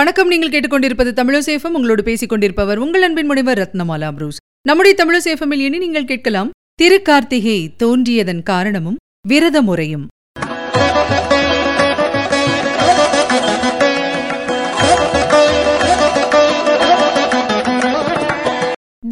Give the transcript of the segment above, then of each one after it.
வணக்கம். நீங்கள் கேட்டுக்கொண்டிருப்பது தமிழசேஃபம் உங்களோடு பேசிக் கொண்டிருப்பவர் உங்கள் அன்பின் முனைவர் ரத்னமாலா புரூஸ். நம்முடைய தமிழசேஃபமில் இனி நீங்கள் கேட்கலாம் திருக்கார்த்திகை தோன்றியதன் காரணமும் விரத முறையும்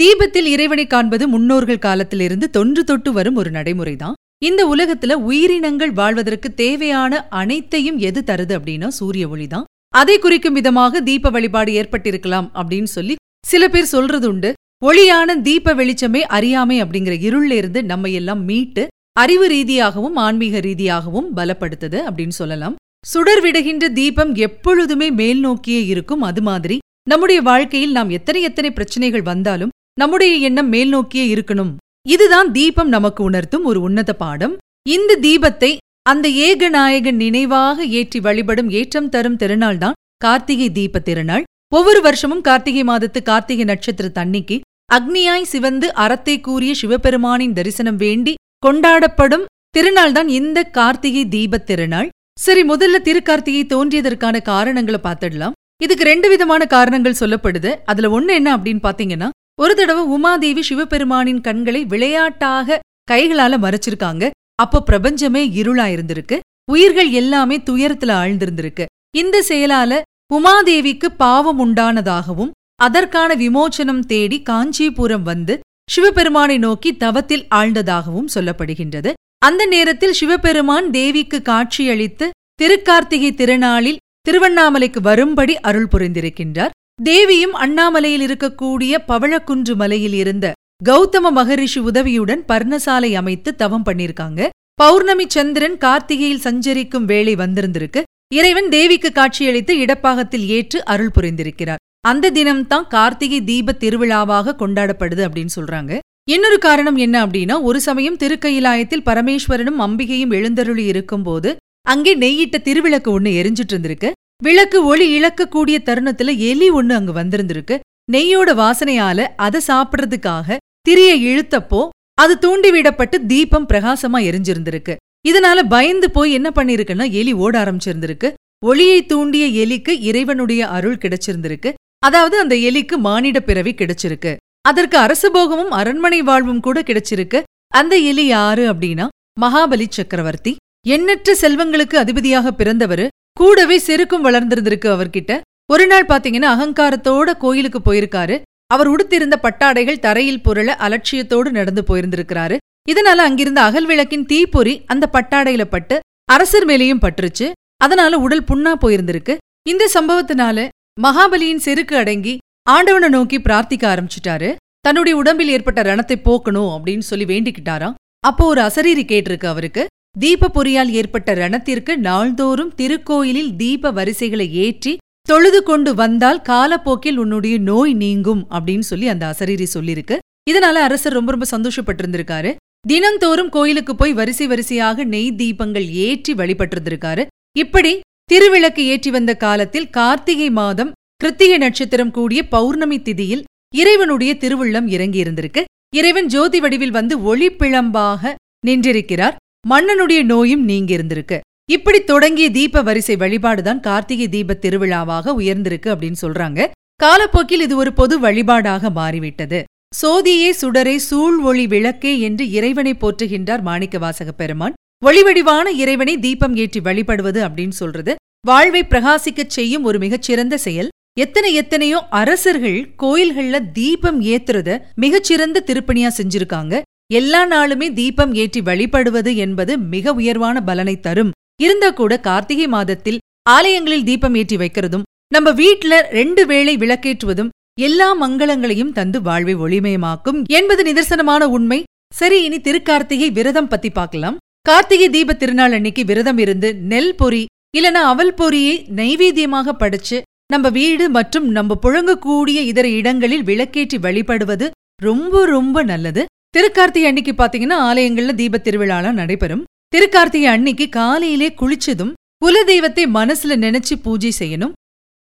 தீபத்தில் இறைவனை காண்பது முன்னோர்கள் காலத்திலிருந்து தொன்று தொட்டு வரும் ஒரு நடைமுறைதான். இந்த உலகத்துல உயிரினங்கள் வாழ்வதற்கு தேவையான அனைத்தையும் எது தருது அப்படின்னா சூரிய ஒளிதான். அதை குறிக்கும் விதமாக தீப வழிபாடு ஏற்பட்டிருக்கலாம் அப்படின்னு சொல்லி சில பேர் சொல்றது உண்டு. ஒளியான தீப வெளிச்சமே அறியாமை அப்படிங்கிற இருள்ல இருந்து நம்ம எல்லாம் மீட்டு அறிவு ரீதியாகவும் ஆன்மீக ரீதியாகவும் பலப்படுத்துது அப்படின்னு சொல்லலாம். சுடர் விடுகின்ற தீபம் எப்பொழுதுமே மேல் நோக்கியே இருக்கும். அது மாதிரி நம்முடைய வாழ்க்கையில் நாம் எத்தனை எத்தனை பிரச்சனைகள் வந்தாலும் நம்முடைய எண்ணம் மேல் நோக்கியே இருக்கணும். இதுதான் தீபம் நமக்கு உணர்த்தும் ஒரு உன்னத பாடம். இந்த தீபத்தை அந்த ஏகநாயகன் நினைவாக ஏற்றி வழிபடும் ஏற்றம் தரும் திருநாள்தான் கார்த்திகை தீப திருநாள். ஒவ்வொரு வருஷமும் கார்த்திகை மாதத்து கார்த்திகை நட்சத்திர தன்னிக்கு அக்னியாய் சிவந்து அறத்தை கூறிய சிவபெருமானின் தரிசனம் வேண்டி கொண்டாடப்படும் திருநாள் தான் இந்த கார்த்திகை தீபத் திருநாள். சரி முதல்ல திருக்கார்த்திகை தோன்றியதற்கான காரணங்களை பார்த்துடலாம். இதுக்கு ரெண்டு விதமான காரணங்கள் சொல்லப்படுது. அதுல ஒண்ணு என்ன அப்படின்னு பாத்தீங்கன்னா ஒரு தடவை உமாதேவி சிவபெருமானின் கண்களை விளையாட்டாக கைகளால மறைச்சிருக்காங்க. அப்போ பிரபஞ்சமே இருளா இருந்திருக்கு உயிர்கள் எல்லாமே துயரத்துல ஆழ்ந்திருந்திருக்கு. இந்த செயலால உமாதேவிக்கு பாவம் உண்டானதாகவும் அதற்கான விமோச்சனம் தேடி காஞ்சிபுரம் வந்து சிவபெருமானை நோக்கி தவத்தில் ஆழ்ந்ததாகவும் சொல்லப்படுகின்றது. அந்த நேரத்தில் சிவபெருமான் தேவிக்கு காட்சியளித்து திருக்கார்த்திகை திருநாளில் திருவண்ணாமலைக்கு வரும்படி அருள் புரிந்திருக்கின்றார். தேவியும் அண்ணாமலையில் இருக்கக்கூடிய பவழக்குன்று மலையில் இருந்த கௌதம மகரிஷி உதவியுடன் பர்ணசாலை அமைத்து தவம் பண்ணிருக்காங்க. பௌர்ணமி சந்திரன் கார்த்திகையில் சஞ்சரிக்கும் வேளை வந்திருந்திருக்கு. இறைவன் தேவிக்கு காட்சியளித்து இடப்பாகத்தில் ஏற்று அருள் புரிந்திருக்கிறார். அந்த தினம்தான் கார்த்திகை தீப திருவிழாவாக கொண்டாடப்படுது அப்படின்னு சொல்றாங்க. இன்னொரு காரணம் என்ன அப்படின்னா ஒரு சமயம் திருக்கையிலாயத்தில் பரமேஸ்வரனும் அம்பிகையும் எழுந்தருளி இருக்கும்போது அங்கே நெய்யிட்ட திருவிளக்கு ஒண்ணு எரிஞ்சிட்டு இருந்திருக்கு விளக்கு ஒளி இழக்கக்கூடிய தருணத்துல எலி ஒண்ணு அங்கு வந்திருந்திருக்கு. நெய்யோட வாசனையால அதை சாப்பிடுறதுக்காக திரிய இழுத்தப்போ அது தூண்டிவிடப்பட்டு தீபம் பிரகாசமா எரிஞ்சிருந்திருக்கு. இதனால பயந்து போய் என்ன பண்ணிருக்குன்னா எலி ஓட ஆரம்பிச்சிருந்திருக்கு. ஒளியை தூண்டிய எலிக்கு இறைவனுடைய அருள் கிடைச்சிருந்திருக்கு. அதாவது அந்த எலிக்கு மானிட பிறவி கிடைச்சிருக்கு. அதற்கு அரசபோகமும் அரண்மனை வாழ்வும் கூட கிடைச்சிருக்கு. அந்த எலி யாரு அப்படின்னா மகாபலி சக்கரவர்த்தி. எண்ணற்ற செல்வங்களுக்கு அதிபதியாக பிறந்தவரு. கூடவே செருக்கும் வளர்ந்திருந்திருக்கு அவர்கிட்ட. ஒரு நாள் பாத்தீங்கன்னா அகங்காரத்தோட கோயிலுக்கு போயிருக்காரு. அவர் உடுத்திருந்த பட்டாடைகள் தரையில் புரள அலட்சியத்தோடு நடந்து போயிருந்திருக்கிறாரு. இதனால அங்கிருந்த அகல் விளக்கின் தீப்பொறி அந்த பட்டாடையில பட்டு அரசர் மேலேயும் பற்றுச்சு அதனால உடல் புண்ணா போயிருந்திருக்கு. இந்த சம்பவத்தினால மகாபலியின் செருக்கு அடங்கி ஆண்டவனை நோக்கி பிரார்த்திக்க ஆரம்பிச்சிட்டாரு. தன்னுடைய உடம்பில் ஏற்பட்ட ரணத்தை போக்கணும் அப்படின்னு சொல்லி வேண்டிக்கிட்டாராம். அப்போ ஒரு அசரீரி கேட்டிருக்கு அவருக்கு. தீப பொறியால் ஏற்பட்ட ரணத்திற்கு நாள்தோறும் திருக்கோயிலில் தீப வரிசைகளை ஏற்றி தொழுது கொண்டு வந்தால் காலப்போக்கில் உன்னுடைய நோய் நீங்கும் அப்படின்னு சொல்லி அந்த அசரீரி சொல்லிருக்கு இதனால அரசர் ரொம்ப ரொம்ப சந்தோஷப்பட்டிருந்திருக்காரு. தினந்தோறும் கோயிலுக்கு போய் வரிசை வரிசையாக நெய் தீபங்கள் ஏற்றி வழிபட்டிருந்திருக்காரு. இப்படி திருவிளக்கு ஏற்றி வந்த காலத்தில் கார்த்திகை மாதம் கிருத்திகை நட்சத்திரம் கூடிய பௌர்ணமி திதியில் இறைவனுடைய திருவுள்ளம் இறங்கியிருந்திருக்கு. இறைவன் ஜோதி வடிவில் வந்து ஒளிப்பிழம்பாக நின்றிருக்கிறார். மன்னனுடைய நோயும் நீங்கியிருந்திருக்கு. இப்படி தொடங்கிய தீப வரிசை வழிபாடுதான் கார்த்திகை தீப திருவிழாவாக உயர்ந்திருக்கு அப்படின்னு சொல்றாங்க. காலப்போக்கில் இது ஒரு பொது வழிபாடாக மாறிவிட்டது. சோதியே சுடரே சூழ் ஒளி விளக்கே என்று இறைவனை போற்றுகின்றார் மாணிக்கவாசக பெருமான். ஒளிவடிவான இறைவனை தீபம் ஏற்றி வழிபடுவது அப்படின்னு சொல்றது. வாழ்வை பிரகாசிக்கச் செய்யும் ஒரு மிகச்சிறந்த செயல். எத்தனை எத்தனையோ அரசர்கள் கோயில்கள்ல தீபம் ஏத்துறத மிகச்சிறந்த திருப்பணியா செஞ்சிருக்காங்க. எல்லா நாளுமே தீபம் ஏற்றி வழிபடுவது என்பது மிக உயர்வான பலனை தரும். இருந்தா கூட கார்த்திகை மாதத்தில் ஆலயங்களில் தீபம் ஏற்றி வைக்கிறதும் நம்ம வீட்ல ரெண்டு வேளை விளக்கேற்றுவதும் எல்லா மங்களங்களையும் தந்து வாழ்வை ஒளிமயமாக்கும் என்பது நிதர்சனமான உண்மை. சரி இனி திருக்கார்த்திகை விரதம் பத்தி பார்க்கலாம். கார்த்திகை தீப திருநாள் அன்னைக்கு விரதம் இருந்து நெல் பொறி இல்லனா அவல் பொறியை நைவேத்தியமாக படைச்சு நம்ம வீடு மற்றும் நம்ம புழங்கக்கூடிய இதர இடங்களில் விளக்கேற்றி வழிபடுவது ரொம்ப ரொம்ப நல்லது. திருக்கார்த்திகை அன்னைக்கு பாத்தீங்கன்னா ஆலயங்கள்ல தீப திருவிழாலாம் நடைபெறும். திருக்கார்த்திகை அன்னைக்கு காலையிலே குளிச்சதும் குலதெய்வத்தை மனசுல நினைச்சு பூஜை செய்யணும்.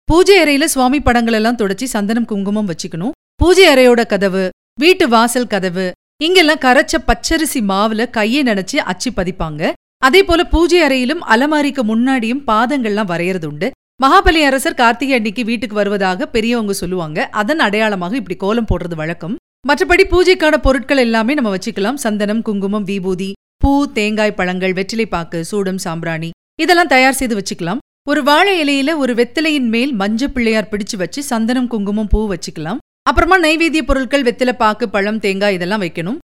பூஜை அறையில சுவாமி படங்கள் எல்லாம் தொடச்சி சந்தனம் குங்குமம் வச்சுக்கணும். பூஜை அறையோட கதவு வீட்டு வாசல் கதவு இங்கெல்லாம் கரைச்ச பச்சரிசி மாவுல கையை நினைச்சு அச்சு பதிப்பாங்க. அதே போல பூஜை அறையிலும் அலமாரிக்கு முன்னாடியும் பாதங்கள்லாம் வரையறது உண்டு. மகாபலி அரசர் கார்த்திகை அன்னைக்கு வீட்டுக்கு வருவதாக பெரியவங்க சொல்லுவாங்க. அதன் அடையாளமாக இப்படி கோலம் போடுறது வழக்கம். மற்றபடி பூஜைக்கான பொருட்கள் எல்லாமே நம்ம வச்சுக்கலாம். சந்தனம் குங்குமம் விபூதி பூ தேங்காய் பழங்கள் வெற்றிலைப்பாக்கு சூடம் சாம்பிராணி இதெல்லாம் தயார் செய்து வச்சுக்கலாம். ஒரு வாழை இலையில ஒரு வெத்திலையின் மேல் மஞ்ச பிள்ளையார் பிடிச்சு வச்சு சந்தனம் குங்குமம் பூ வச்சுக்கலாம். அப்புறமா நைவேத்திய பொருட்கள் வெத்தில பாக்கு பழம் தேங்காய் இதெல்லாம் வைக்கணும்.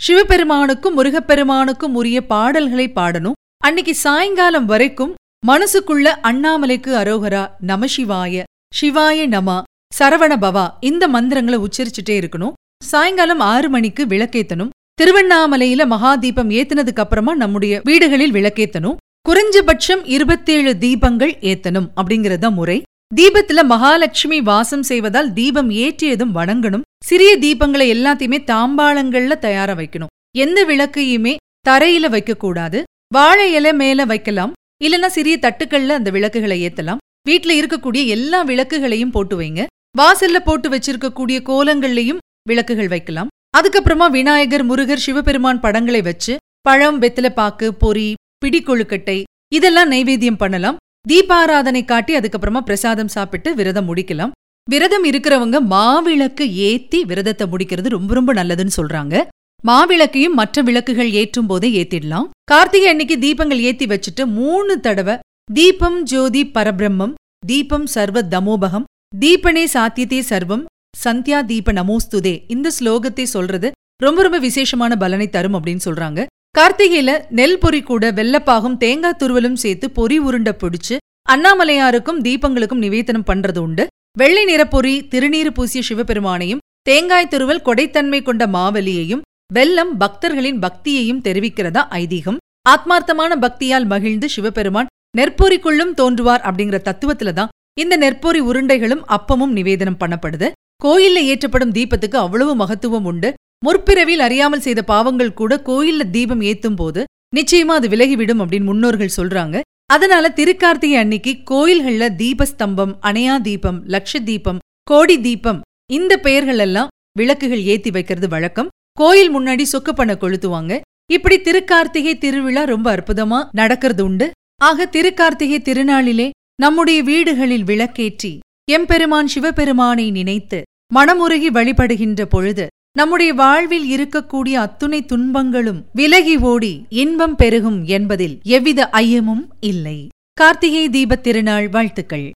சிவபெருமானுக்கும் முருகப்பெருமானுக்கும் உரிய பாடல்களை பாடணும். அன்னைக்கு சாயங்காலம் வரைக்கும் மனசுக்குள்ள அண்ணாமலைக்கு அரோகரா நமசிவாய சிவாய நமா சரவண பவா இந்த மந்திரங்களை உச்சரிச்சுட்டே இருக்கணும். சாயங்காலம் ஆறு மணிக்கு விளக்கேத்தணும். திருவண்ணாமலையில மகாதீபம் ஏத்துனதுக்கு அப்புறமா நம்முடைய வீடுகளில் விளக்கேத்தணும். குறைஞ்சபட்சம் இருபத்தேழு தீபங்கள் ஏத்தணும் அப்படிங்கறது முறை. தீபத்துல மகாலட்சுமி வாசம் செய்வதால் தீபம் ஏற்றியதும் வணங்கணும். சிறிய தீபங்களை எல்லாத்தையுமே தாம்பாளங்கள்ல தயாரா வைக்கணும். எந்த விளக்கையுமே தரையில வைக்க கூடாது வாழை இலை மேல வைக்கலாம். இல்லனா சிறிய தட்டுக்கள்ல அந்த விளக்குகளை ஏத்தலாம். வீட்ல இருக்கக்கூடிய எல்லா விளக்குகளையும் போட்டு வைங்க. வாசல்ல போட்டு வச்சிருக்கக்கூடிய கோலங்கள்லயும் விளக்குகள் வைக்கலாம். அதுக்கப்புறமா விநாயகர் முருகர் சிவபெருமான் படங்களை வச்சு பழம் வெத்திலப்பாக்கு பொறி பிடிக்கொழுக்கட்டை இதெல்லாம் நைவேத்தியம் பண்ணலாம். தீபாராதனை காட்டி அதுக்கப்புறமா பிரசாதம் சாப்பிட்டு விரதம் முடிக்கலாம். விரதம் இருக்கிறவங்க மாவிளக்கு ஏத்தி விரதத்தை முடிக்கிறது ரொம்ப ரொம்ப நல்லதுன்னு சொல்றாங்க. மாவிளக்கையும் மற்ற விளக்குகள் ஏற்றும் போதே ஏத்திடலாம். கார்த்திகை அன்னைக்கு தீபங்கள் ஏத்தி வச்சுட்டு மூணு தடவை தீபம் ஜோதி பரபிரம்மம் தீபம் சர்வ தமோபகம் தீபனே சாத்தியத்தே சர்வம் சந்தியா தீப நமோஸ்துதே. இந்த ஸ்லோகத்தை சொல்றது ரொம்ப ரொம்ப விசேஷமான பலனை தரும் அப்படின்னு சொல்றாங்க. கார்த்திகையில நெல் பொறி கூட வெள்ளப்பாகும் தேங்காய் துருவலும் சேர்த்து பொறி உருண்டை பிடிச்சு அண்ணாமலையாருக்கும் தீபங்களுக்கும் நிவேதனம் பண்றது உண்டு. வெள்ளை நிற பொறி திருநீறு பூசிய சிவபெருமானையும் தேங்காய் துருவல் கொடைத்தன்மை கொண்ட மாவலியையும் வெல்லம் பக்தர்களின் பக்தியையும் தெரிவிக்கிறதா ஐதீகம். ஆத்மார்த்தமான பக்தியால் மகிழ்ந்து சிவபெருமான் நெற்பொறிக்குள்ளும் தோன்றுவார் அப்படிங்கிற தத்துவத்துல தான் இந்த நெற்பொறி உருண்டைகளும் அப்பமும் நிவேதனம் பண்ணப்படுது. கோயில்ல ஏற்றப்படும் தீபத்துக்கு அவ்வளவு மகத்துவம் உண்டு. முற்பிறவில் அறியாமல் செய்த பாவங்கள் கூட கோயில்ல தீபம் ஏத்தும் போது நிச்சயமா அது விலகிவிடும் அப்படின்னு முன்னோர்கள் சொல்றாங்க. அதனால திருக்கார்த்திகை அன்னைக்கு கோயில்கள்ல தீபஸ்தம்பம் அணையா தீபம் லட்ச தீபம் கோடி தீபம் இந்த பெயர்கள் எல்லாம் விளக்குகள் ஏத்தி வைக்கிறது வழக்கம். கோயில் முன்னாடி சொக்கப்பண்ண கொளுத்துவாங்க. இப்படி திருக்கார்த்திகை திருவிழா ரொம்ப அற்புதமா நடக்கிறது உண்டு. ஆக திருக்கார்த்திகை திருநாளிலே நம்முடைய வீடுகளில் விளக்கேற்றி எம்பெருமான் சிவபெருமானை நினைத்து மனமுருகி வழிபடுகின்ற பொழுது நம்முடைய வாழ்வில் இருக்கக்கூடிய அத்துணை துன்பங்களும் விலகி ஓடி இன்பம் பெருகும் என்பதில் எவ்வித ஐயமும் இல்லை. கார்த்திகை தீபத் திருநாள் வாழ்த்துக்கள்.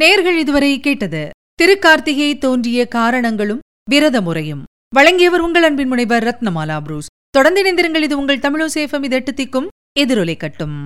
நேர்கள் இதுவரை கேட்டது திருக்கார்த்திகை தோன்றிய காரணங்களும் விரத முறையும் வழங்கியவர் உங்கள் அன்பின் முனைவர் ரத்னமாலா புரூஸ். தொடர்ந்து இணைந்திருங்கள். இது உங்கள் தமிழோ சேஃபம் இது எட்டு திக்கும் எதிரொலை கட்டும்.